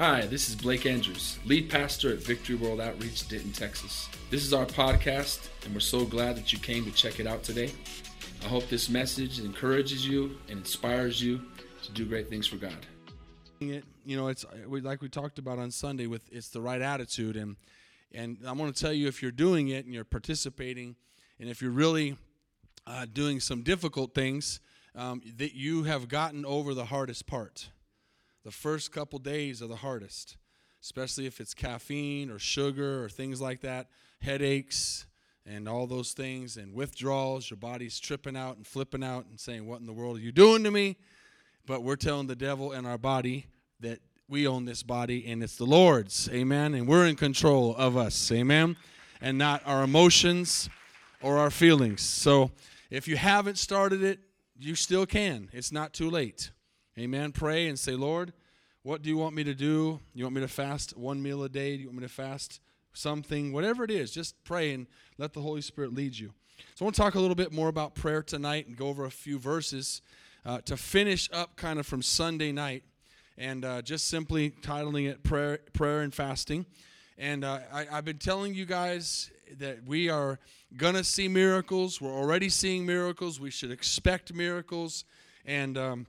Hi, this is Blake Andrews, lead pastor at Victory World Outreach, Denton, Texas. This is our podcast, and we're so glad that you came to check it out today. I hope this message encourages you and inspires you to do great things for God. It, you know, it's like we talked about on Sunday with it's the right attitude, and and I want to tell you if you're doing it and you're participating, and if you're really uh, doing some difficult things, um, that you have gotten over the hardest part the first couple days are the hardest, especially if it's caffeine or sugar or things like that, headaches and all those things and withdrawals. Your body's tripping out and flipping out and saying, What in the world are you doing to me? But we're telling the devil and our body that we own this body and it's the Lord's. Amen. And we're in control of us. Amen. And not our emotions or our feelings. So if you haven't started it, you still can. It's not too late. Amen. Pray and say, Lord, what do you want me to do? You want me to fast one meal a day? Do you want me to fast something? Whatever it is, just pray and let the Holy Spirit lead you. So I want to talk a little bit more about prayer tonight and go over a few verses uh, to finish up kind of from Sunday night and uh, just simply titling it prayer, prayer and fasting. And uh, I, I've been telling you guys that we are going to see miracles. We're already seeing miracles. We should expect miracles. And um,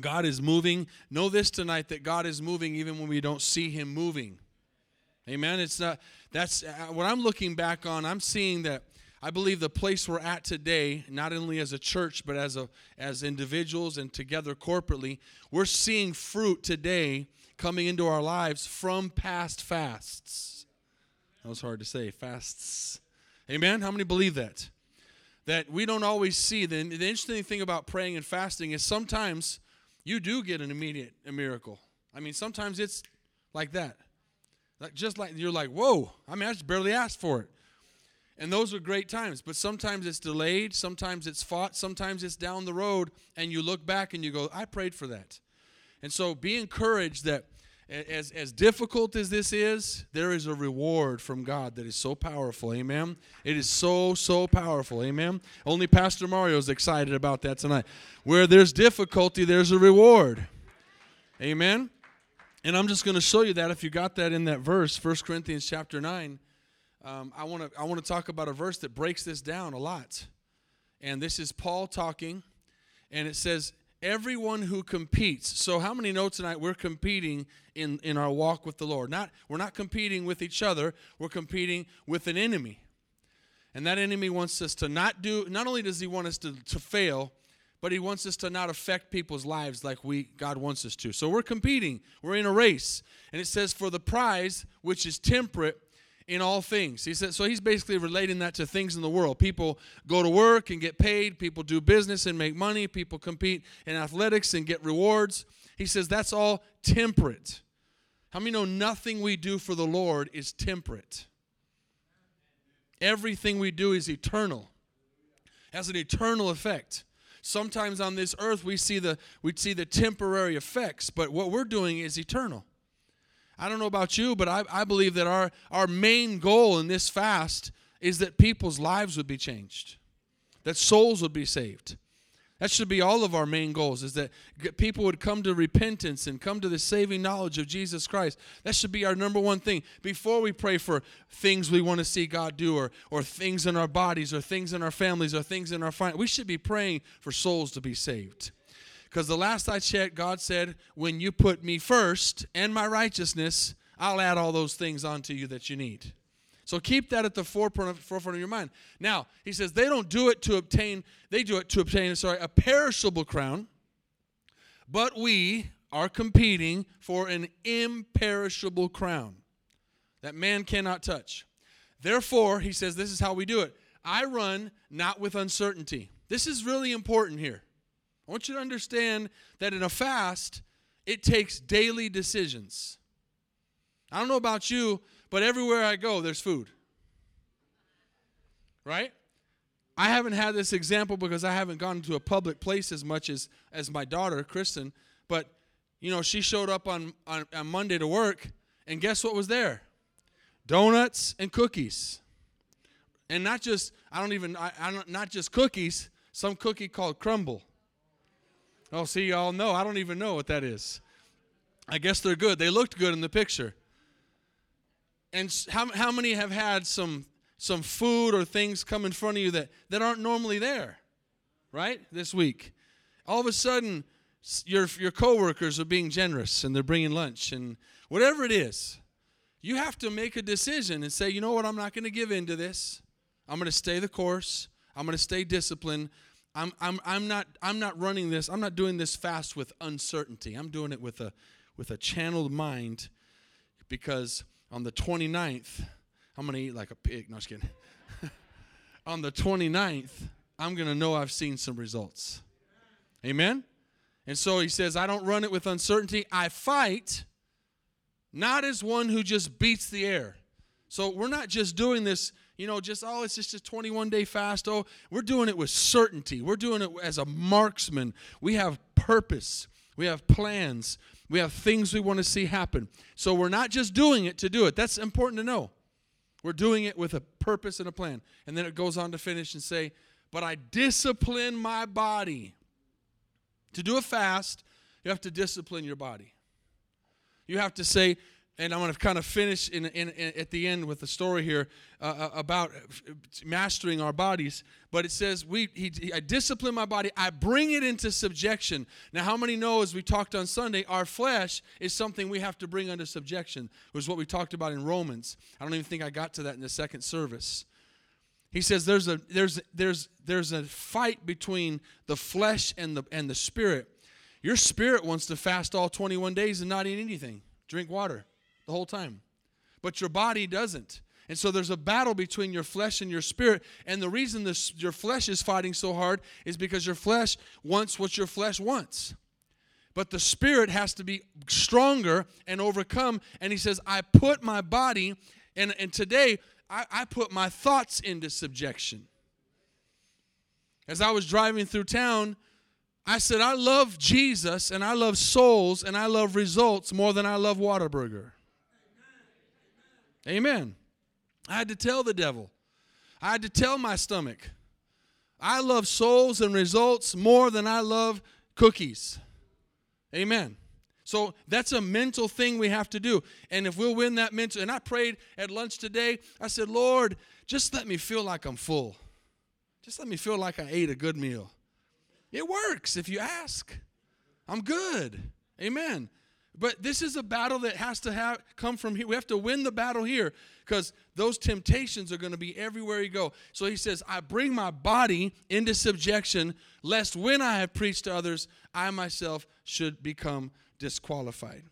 God is moving. Know this tonight that God is moving even when we don't see him moving. Amen. It's not that's uh, what I'm looking back on. I'm seeing that I believe the place we're at today, not only as a church but as a as individuals and together corporately, we're seeing fruit today coming into our lives from past fasts. That was hard to say. Fasts. Amen. How many believe that? That we don't always see. The, the interesting thing about praying and fasting is sometimes you do get an immediate a miracle. I mean, sometimes it's like that. Like just like you're like, whoa, I mean, I just barely asked for it. And those are great times. But sometimes it's delayed, sometimes it's fought, sometimes it's down the road, and you look back and you go, I prayed for that. And so be encouraged that as, as difficult as this is, there is a reward from God that is so powerful. Amen. It is so, so powerful. Amen. Only Pastor Mario is excited about that tonight. Where there's difficulty, there's a reward. Amen. And I'm just going to show you that if you got that in that verse, 1 Corinthians chapter 9. Um, I want to I want to talk about a verse that breaks this down a lot. And this is Paul talking, and it says, everyone who competes. So how many know tonight we're competing in, in our walk with the Lord? Not we're not competing with each other, we're competing with an enemy. And that enemy wants us to not do not only does he want us to, to fail, but he wants us to not affect people's lives like we God wants us to. So we're competing. We're in a race. And it says for the prize which is temperate in all things. He said so he's basically relating that to things in the world. People go to work and get paid, people do business and make money, people compete in athletics and get rewards. He says that's all temperate. How many know nothing we do for the Lord is temperate? Everything we do is eternal. Has an eternal effect. Sometimes on this earth we see the we see the temporary effects, but what we're doing is eternal. I don't know about you, but I, I believe that our, our main goal in this fast is that people's lives would be changed, that souls would be saved. That should be all of our main goals is that people would come to repentance and come to the saving knowledge of Jesus Christ. That should be our number one thing. Before we pray for things we want to see God do or, or things in our bodies or things in our families or things in our finances, we should be praying for souls to be saved. Because the last I checked, God said, when you put me first and my righteousness, I'll add all those things onto you that you need. So keep that at the forefront of, forefront of your mind. Now, he says they don't do it to obtain, they do it to obtain, sorry, a perishable crown, but we are competing for an imperishable crown that man cannot touch. Therefore, he says, this is how we do it. I run not with uncertainty. This is really important here. I want you to understand that in a fast, it takes daily decisions. I don't know about you, but everywhere I go, there's food. Right? I haven't had this example because I haven't gone to a public place as much as, as my daughter, Kristen. But, you know, she showed up on, on, on Monday to work, and guess what was there? Donuts and cookies. And not just, I don't even, I, I don't, not just cookies, some cookie called crumble. Oh, see, y'all know. I don't even know what that is. I guess they're good. They looked good in the picture. And how, how many have had some some food or things come in front of you that, that aren't normally there, right? This week. All of a sudden, your, your coworkers are being generous and they're bringing lunch and whatever it is. You have to make a decision and say, you know what, I'm not going to give in to this. I'm going to stay the course. I'm going to stay disciplined. I'm, I'm, I'm, not, I'm not running this, I'm not doing this fast with uncertainty. I'm doing it with a, with a channeled mind because on the 29th, I'm going to eat like a pig. No, just kidding. On the 29th, I'm going to know I've seen some results. Amen? And so he says, I don't run it with uncertainty. I fight not as one who just beats the air. So we're not just doing this, you know, just, oh, it's just a 21 day fast. Oh, we're doing it with certainty. We're doing it as a marksman. We have purpose, we have plans, we have things we want to see happen. So we're not just doing it to do it. That's important to know. We're doing it with a purpose and a plan. And then it goes on to finish and say, But I discipline my body. To do a fast, you have to discipline your body. You have to say, and I'm going to kind of finish in, in, in, at the end with the story here uh, uh about mastering our bodies. But it says, we, he, he, I discipline my body, I bring it into subjection. Now, how many know, as we talked on Sunday, our flesh is something we have to bring under subjection, was what we talked about in Romans. I don't even think I got to that in the second service. He says there's a, there's, there's, there's a fight between the flesh and the, and the spirit. Your spirit wants to fast all 21 days and not eat anything, drink water the whole time. But your body doesn't. And so there's a battle between your flesh and your spirit. And the reason this, your flesh is fighting so hard is because your flesh wants what your flesh wants. But the spirit has to be stronger and overcome. And he says, I put my body, and, and today I, I put my thoughts into subjection. As I was driving through town, I said, I love Jesus and I love souls and I love results more than I love Whataburger. Amen. I had to tell the devil. I had to tell my stomach. I love souls and results more than I love cookies. Amen. So that's a mental thing we have to do. And if we'll win that mental, and I prayed at lunch today, I said, Lord, just let me feel like I'm full. Just let me feel like I ate a good meal. It works if you ask. I'm good. Amen. But this is a battle that has to have come from here. We have to win the battle here because those temptations are going to be everywhere you go. So he says, I bring my body into subjection, lest when I have preached to others, I myself should become disqualified.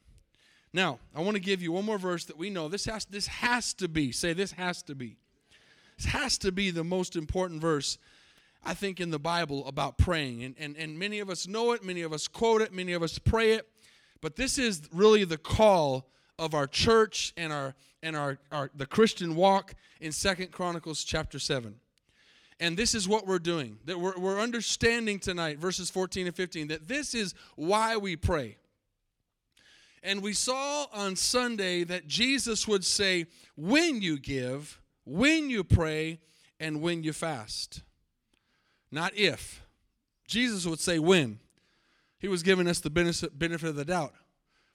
Now, I want to give you one more verse that we know. This has, this has to be, say, this has to be. This has to be the most important verse, I think, in the Bible about praying. And, and, and many of us know it, many of us quote it, many of us pray it. But this is really the call of our church and our and our, our the Christian walk in Second Chronicles chapter 7. And this is what we're doing. That we're, we're understanding tonight, verses 14 and 15, that this is why we pray. And we saw on Sunday that Jesus would say, when you give, when you pray, and when you fast. Not if. Jesus would say when. He was giving us the benefit of the doubt.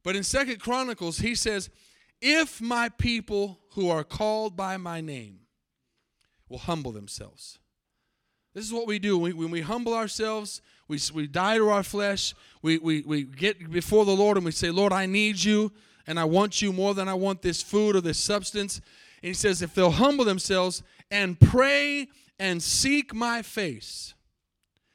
But in Second Chronicles, he says, If my people who are called by my name will humble themselves. This is what we do. When we humble ourselves, we, we die to our flesh, we, we, we get before the Lord and we say, Lord, I need you, and I want you more than I want this food or this substance. And he says, if they'll humble themselves and pray and seek my face,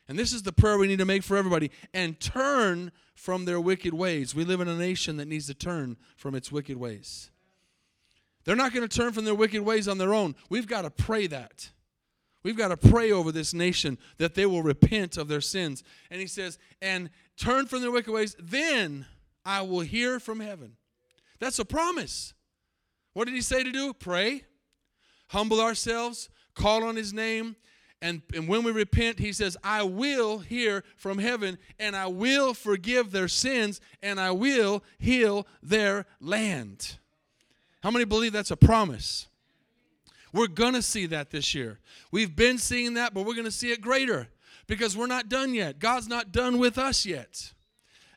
and this is the prayer we need to make for everybody and turn from their wicked ways. We live in a nation that needs to turn from its wicked ways. They're not going to turn from their wicked ways on their own. We've got to pray that. We've got to pray over this nation that they will repent of their sins. And he says, and turn from their wicked ways, then I will hear from heaven. That's a promise. What did he say to do? Pray, humble ourselves, call on his name, and, and when we repent, he says, I will hear from heaven and I will forgive their sins and I will heal their land. How many believe that's a promise? We're going to see that this year. We've been seeing that, but we're going to see it greater because we're not done yet. God's not done with us yet.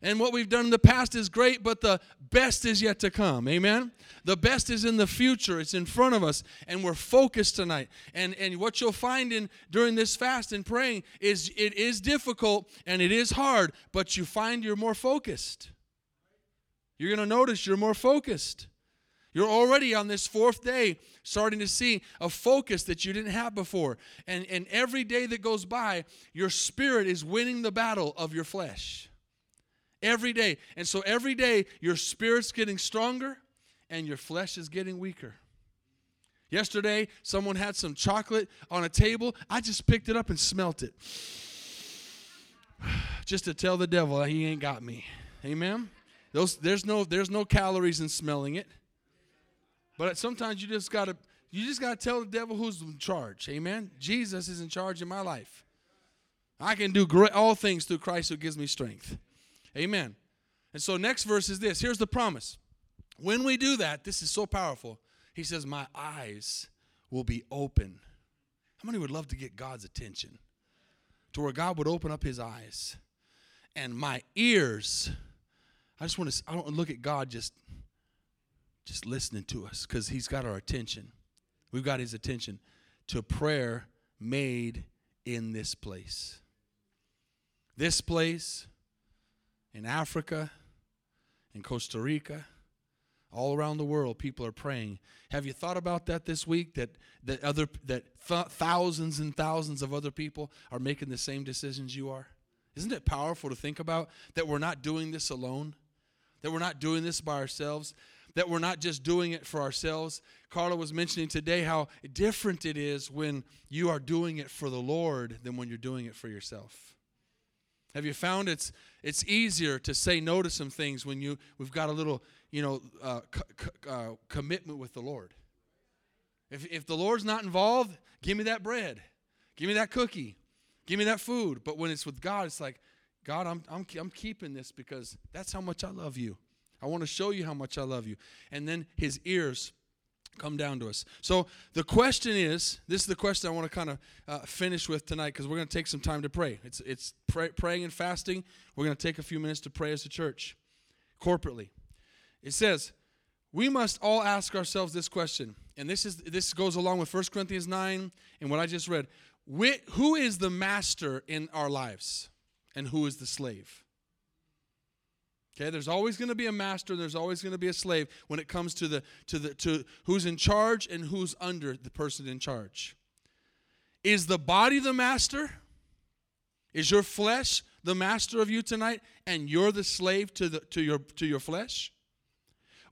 And what we've done in the past is great, but the best is yet to come. Amen. The best is in the future. It's in front of us, and we're focused tonight. And and what you'll find in during this fast and praying is it is difficult and it is hard, but you find you're more focused. You're going to notice you're more focused. You're already on this fourth day starting to see a focus that you didn't have before. And, and every day that goes by, your spirit is winning the battle of your flesh. Every day. And so every day, your spirit's getting stronger and your flesh is getting weaker. Yesterday, someone had some chocolate on a table. I just picked it up and smelt it. Just to tell the devil that he ain't got me. Amen. Those, there's no there's no calories in smelling it. But sometimes you just gotta you just gotta tell the devil who's in charge. Amen. Jesus is in charge of my life. I can do great, all things through Christ who gives me strength. Amen. And so next verse is this. Here's the promise. When we do that, this is so powerful. He says, "My eyes will be open." How many would love to get God's attention? To where God would open up his eyes and my ears. I just want to I don't look at God just just listening to us because he's got our attention. We've got his attention to prayer made in this place. This place, in Africa, in Costa Rica, all around the world, people are praying. Have you thought about that this week? That that other that th- thousands and thousands of other people are making the same decisions you are. Isn't it powerful to think about that we're not doing this alone? That we're not doing this by ourselves? that we're not just doing it for ourselves. Carla was mentioning today how different it is when you are doing it for the Lord than when you're doing it for yourself. Have you found it's it's easier to say no to some things when you we've got a little you know uh, uh, commitment with the Lord. If if the Lord's not involved, give me that bread, give me that cookie, give me that food. But when it's with God, it's like, God, I'm I'm I'm keeping this because that's how much I love you. I want to show you how much I love you. And then his ears come down to us. So the question is this is the question I want to kind of uh, finish with tonight because we're going to take some time to pray. It's, it's pray, praying and fasting. We're going to take a few minutes to pray as a church corporately. It says, we must all ask ourselves this question. And this is this goes along with 1 Corinthians 9 and what I just read. Who is the master in our lives and who is the slave? Okay, there's always going to be a master, there's always going to be a slave when it comes to the to the to who's in charge and who's under the person in charge. Is the body the master? Is your flesh the master of you tonight and you're the slave to the to your to your flesh?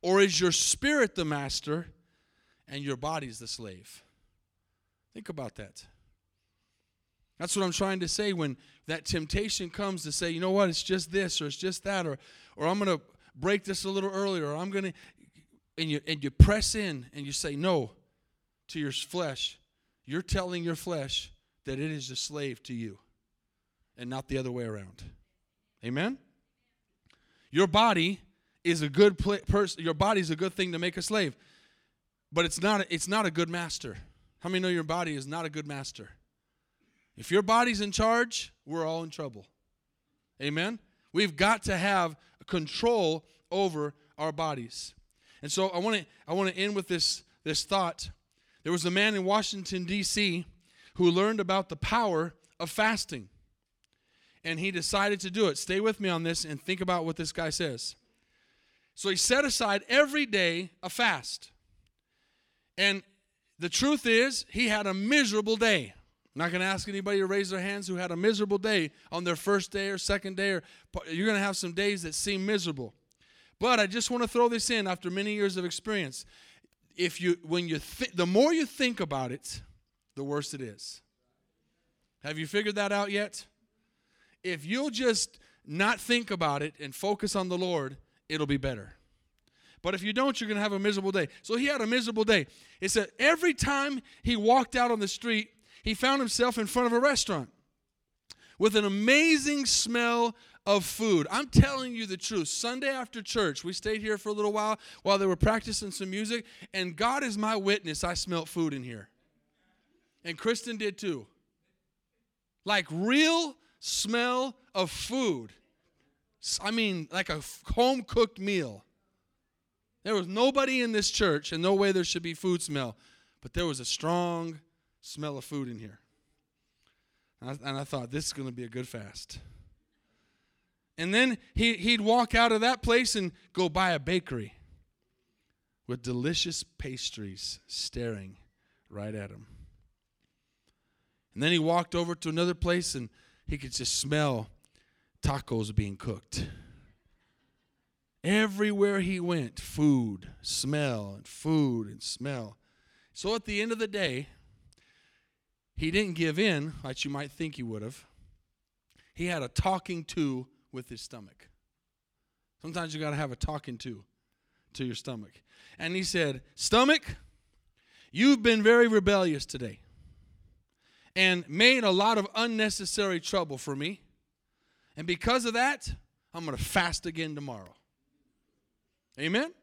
Or is your spirit the master and your body's the slave? Think about that. That's what I'm trying to say when that temptation comes to say, you know what, it's just this or it's just that or or I'm going to break this a little earlier or I'm going to and you and you press in and you say no to your flesh. You're telling your flesh that it is a slave to you and not the other way around. Amen. Your body is a good pl- person. Your body is a good thing to make a slave, but it's not. It's not a good master. How many know your body is not a good master? If your body's in charge, we're all in trouble. Amen? We've got to have control over our bodies. And so I want to I want to end with this this thought. There was a man in Washington D.C. who learned about the power of fasting. And he decided to do it. Stay with me on this and think about what this guy says. So he set aside every day a fast. And the truth is, he had a miserable day. I'm not going to ask anybody to raise their hands who had a miserable day on their first day or second day, or you're going to have some days that seem miserable. But I just want to throw this in after many years of experience. If you, when you, th- the more you think about it, the worse it is. Have you figured that out yet? If you'll just not think about it and focus on the Lord, it'll be better. But if you don't, you're going to have a miserable day. So he had a miserable day. It said every time he walked out on the street, he found himself in front of a restaurant with an amazing smell of food. I'm telling you the truth. Sunday after church, we stayed here for a little while while they were practicing some music, and God is my witness, I smelt food in here. And Kristen did too. Like real smell of food. I mean, like a home cooked meal. There was nobody in this church, and no way there should be food smell, but there was a strong smell of food in here. And I, and I thought, this is going to be a good fast. And then he, he'd walk out of that place and go by a bakery with delicious pastries staring right at him. And then he walked over to another place and he could just smell tacos being cooked. Everywhere he went, food, smell, and food and smell. So at the end of the day, he didn't give in like you might think he would have. He had a talking to with his stomach. Sometimes you got to have a talking to to your stomach. And he said, Stomach, you've been very rebellious today and made a lot of unnecessary trouble for me. And because of that, I'm going to fast again tomorrow. Amen?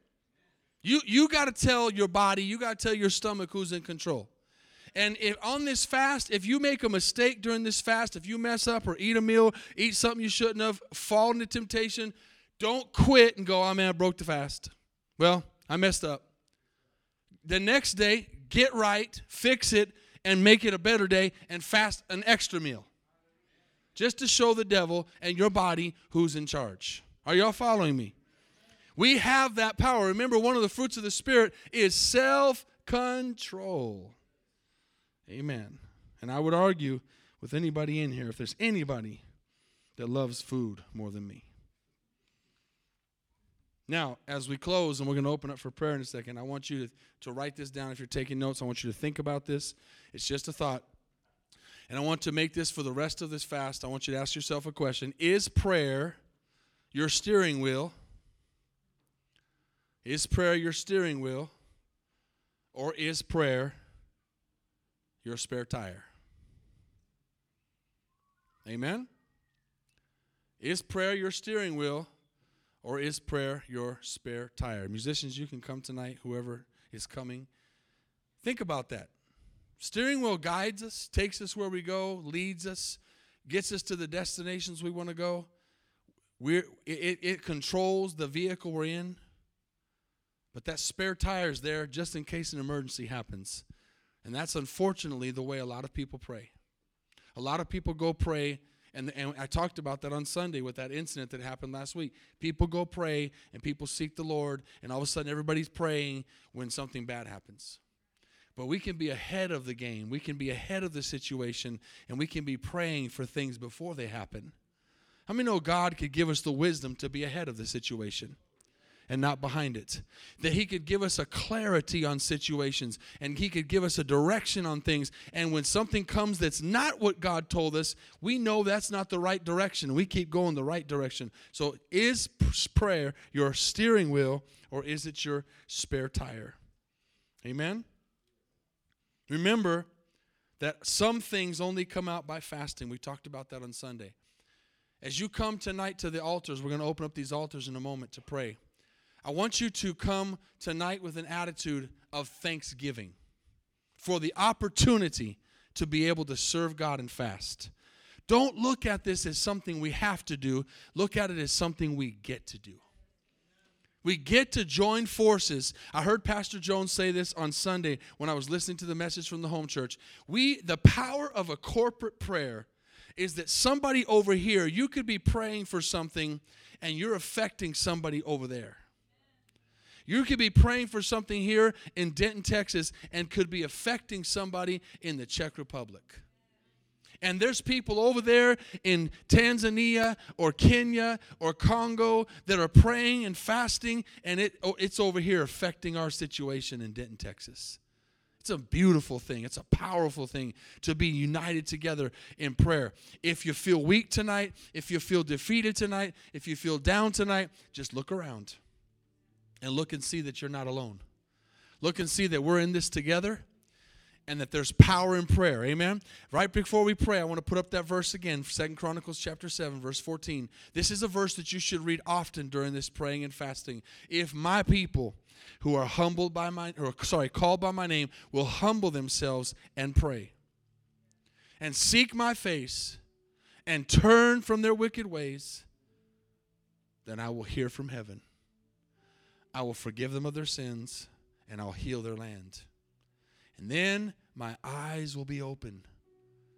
You, you got to tell your body, you got to tell your stomach who's in control. And if on this fast, if you make a mistake during this fast, if you mess up or eat a meal, eat something you shouldn't have, fall into temptation, don't quit and go, oh man, I broke the fast. Well, I messed up. The next day, get right, fix it, and make it a better day and fast an extra meal. Just to show the devil and your body who's in charge. Are y'all following me? We have that power. Remember, one of the fruits of the Spirit is self control. Amen. And I would argue with anybody in here if there's anybody that loves food more than me. Now, as we close, and we're going to open up for prayer in a second, I want you to, to write this down if you're taking notes. I want you to think about this. It's just a thought. And I want to make this for the rest of this fast. I want you to ask yourself a question Is prayer your steering wheel? Is prayer your steering wheel? Or is prayer your spare tire? Amen? Is prayer your steering wheel? Or is prayer your spare tire? Musicians, you can come tonight, whoever is coming. Think about that. Steering wheel guides us, takes us where we go, leads us, gets us to the destinations we want to go. We're, it, it controls the vehicle we're in. But that spare tire is there just in case an emergency happens. And that's unfortunately the way a lot of people pray. A lot of people go pray and, and I talked about that on Sunday with that incident that happened last week. People go pray and people seek the Lord, and all of a sudden everybody's praying when something bad happens. But we can be ahead of the game, we can be ahead of the situation, and we can be praying for things before they happen. How many know God could give us the wisdom to be ahead of the situation? And not behind it. That He could give us a clarity on situations and He could give us a direction on things. And when something comes that's not what God told us, we know that's not the right direction. We keep going the right direction. So, is prayer your steering wheel or is it your spare tire? Amen? Remember that some things only come out by fasting. We talked about that on Sunday. As you come tonight to the altars, we're going to open up these altars in a moment to pray. I want you to come tonight with an attitude of thanksgiving for the opportunity to be able to serve God and fast. Don't look at this as something we have to do, look at it as something we get to do. We get to join forces. I heard Pastor Jones say this on Sunday when I was listening to the message from the home church. We the power of a corporate prayer is that somebody over here, you could be praying for something and you're affecting somebody over there. You could be praying for something here in Denton, Texas, and could be affecting somebody in the Czech Republic. And there's people over there in Tanzania or Kenya or Congo that are praying and fasting, and it, oh, it's over here affecting our situation in Denton, Texas. It's a beautiful thing. It's a powerful thing to be united together in prayer. If you feel weak tonight, if you feel defeated tonight, if you feel down tonight, just look around and look and see that you're not alone. Look and see that we're in this together and that there's power in prayer. Amen. Right before we pray, I want to put up that verse again, Second Chronicles chapter 7, verse 14. This is a verse that you should read often during this praying and fasting. If my people who are humbled by my or sorry, called by my name will humble themselves and pray and seek my face and turn from their wicked ways, then I will hear from heaven. I will forgive them of their sins and I'll heal their land. And then my eyes will be open.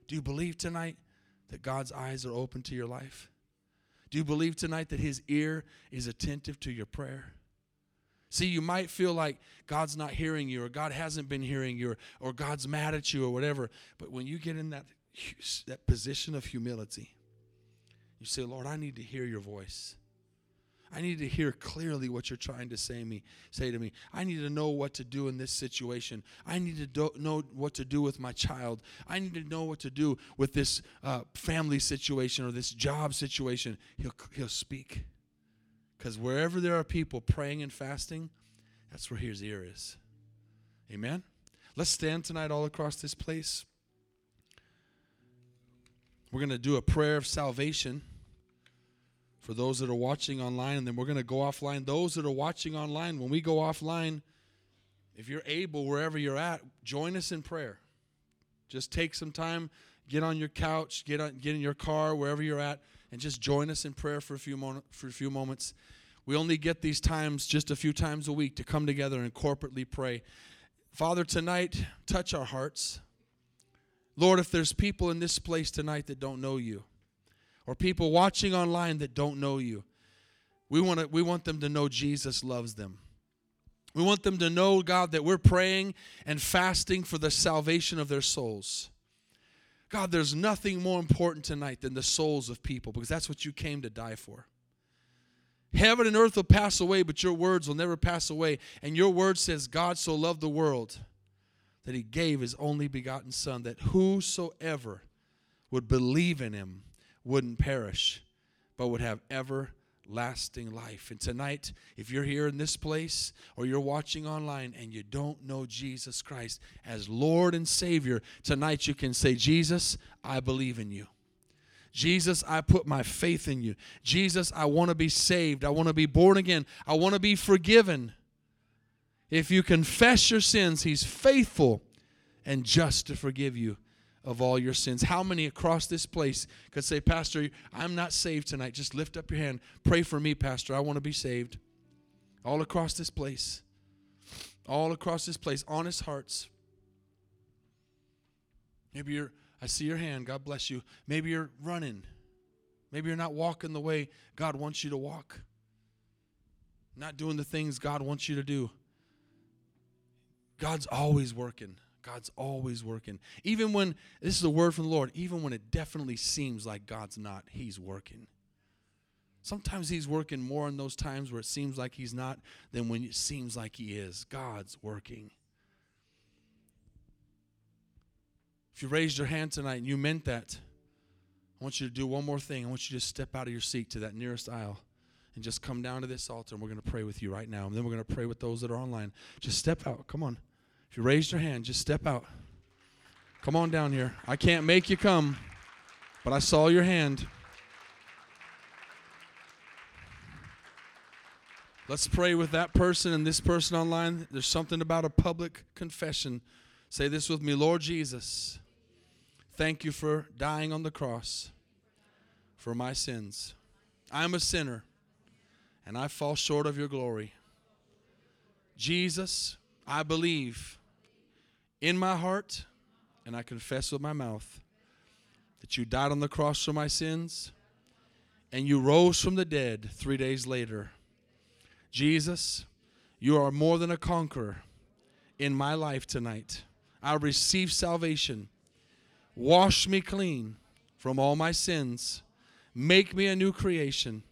Do you believe tonight that God's eyes are open to your life? Do you believe tonight that His ear is attentive to your prayer? See, you might feel like God's not hearing you, or God hasn't been hearing you, or, or God's mad at you, or whatever. But when you get in that, that position of humility, you say, Lord, I need to hear your voice. I need to hear clearly what you're trying to say me say to me. I need to know what to do in this situation. I need to do, know what to do with my child. I need to know what to do with this uh, family situation or this job situation. He'll he'll speak. Because wherever there are people praying and fasting, that's where his ear is. Amen. Let's stand tonight all across this place. We're going to do a prayer of salvation for those that are watching online, and then we're going to go offline. Those that are watching online, when we go offline, if you're able, wherever you're at, join us in prayer. Just take some time, get on your couch, get on, get in your car, wherever you're at, and just join us in prayer for a few for a few moments. We only get these times just a few times a week to come together and corporately pray. Father, tonight, touch our hearts. Lord, if there's people in this place tonight that don't know you, or people watching online that don't know you. We want, to, we want them to know Jesus loves them. We want them to know, God, that we're praying and fasting for the salvation of their souls. God, there's nothing more important tonight than the souls of people because that's what you came to die for. Heaven and earth will pass away, but your words will never pass away. And your word says, God so loved the world that he gave his only begotten Son, that whosoever would believe in him wouldn't perish, but would have everlasting life. And tonight, if you're here in this place or you're watching online and you don't know Jesus Christ as Lord and Savior, tonight you can say, Jesus, I believe in you. Jesus, I put my faith in you. Jesus, I want to be saved. I want to be born again. I want to be forgiven. If you confess your sins, He's faithful and just to forgive you of all your sins. How many across this place could say, Pastor, I'm not saved tonight? Just lift up your hand. Pray for me, Pastor. I want to be saved. All across this place. All across this place. Honest hearts. Maybe you're, I see your hand. God bless you. Maybe you're running. Maybe you're not walking the way God wants you to walk. Not doing the things God wants you to do. God's always working. God's always working. Even when, this is a word from the Lord, even when it definitely seems like God's not, He's working. Sometimes He's working more in those times where it seems like He's not than when it seems like He is. God's working. If you raised your hand tonight and you meant that, I want you to do one more thing. I want you to step out of your seat to that nearest aisle and just come down to this altar and we're going to pray with you right now. And then we're going to pray with those that are online. Just step out. Come on. If you raised your hand, just step out. Come on down here. I can't make you come, but I saw your hand. Let's pray with that person and this person online. There's something about a public confession. Say this with me Lord Jesus, thank you for dying on the cross for my sins. I'm a sinner and I fall short of your glory. Jesus, I believe in my heart and I confess with my mouth that you died on the cross for my sins and you rose from the dead three days later. Jesus, you are more than a conqueror in my life tonight. I receive salvation. Wash me clean from all my sins. Make me a new creation.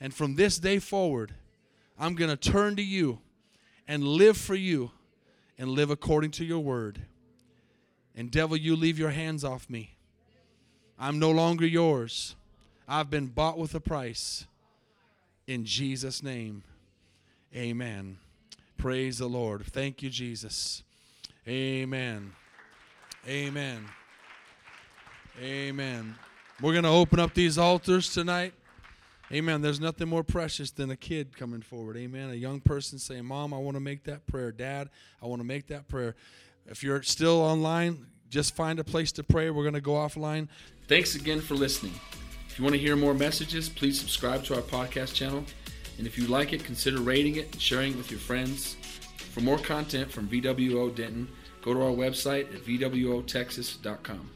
And from this day forward, I'm going to turn to you and live for you and live according to your word. And devil, you leave your hands off me. I'm no longer yours. I've been bought with a price. In Jesus' name, amen. Praise the Lord. Thank you, Jesus. Amen. Amen. Amen. We're going to open up these altars tonight. Amen. There's nothing more precious than a kid coming forward. Amen. A young person saying, Mom, I want to make that prayer. Dad, I want to make that prayer. If you're still online, just find a place to pray. We're going to go offline. Thanks again for listening. If you want to hear more messages, please subscribe to our podcast channel. And if you like it, consider rating it and sharing it with your friends. For more content from VWO Denton, go to our website at VWOTexas.com.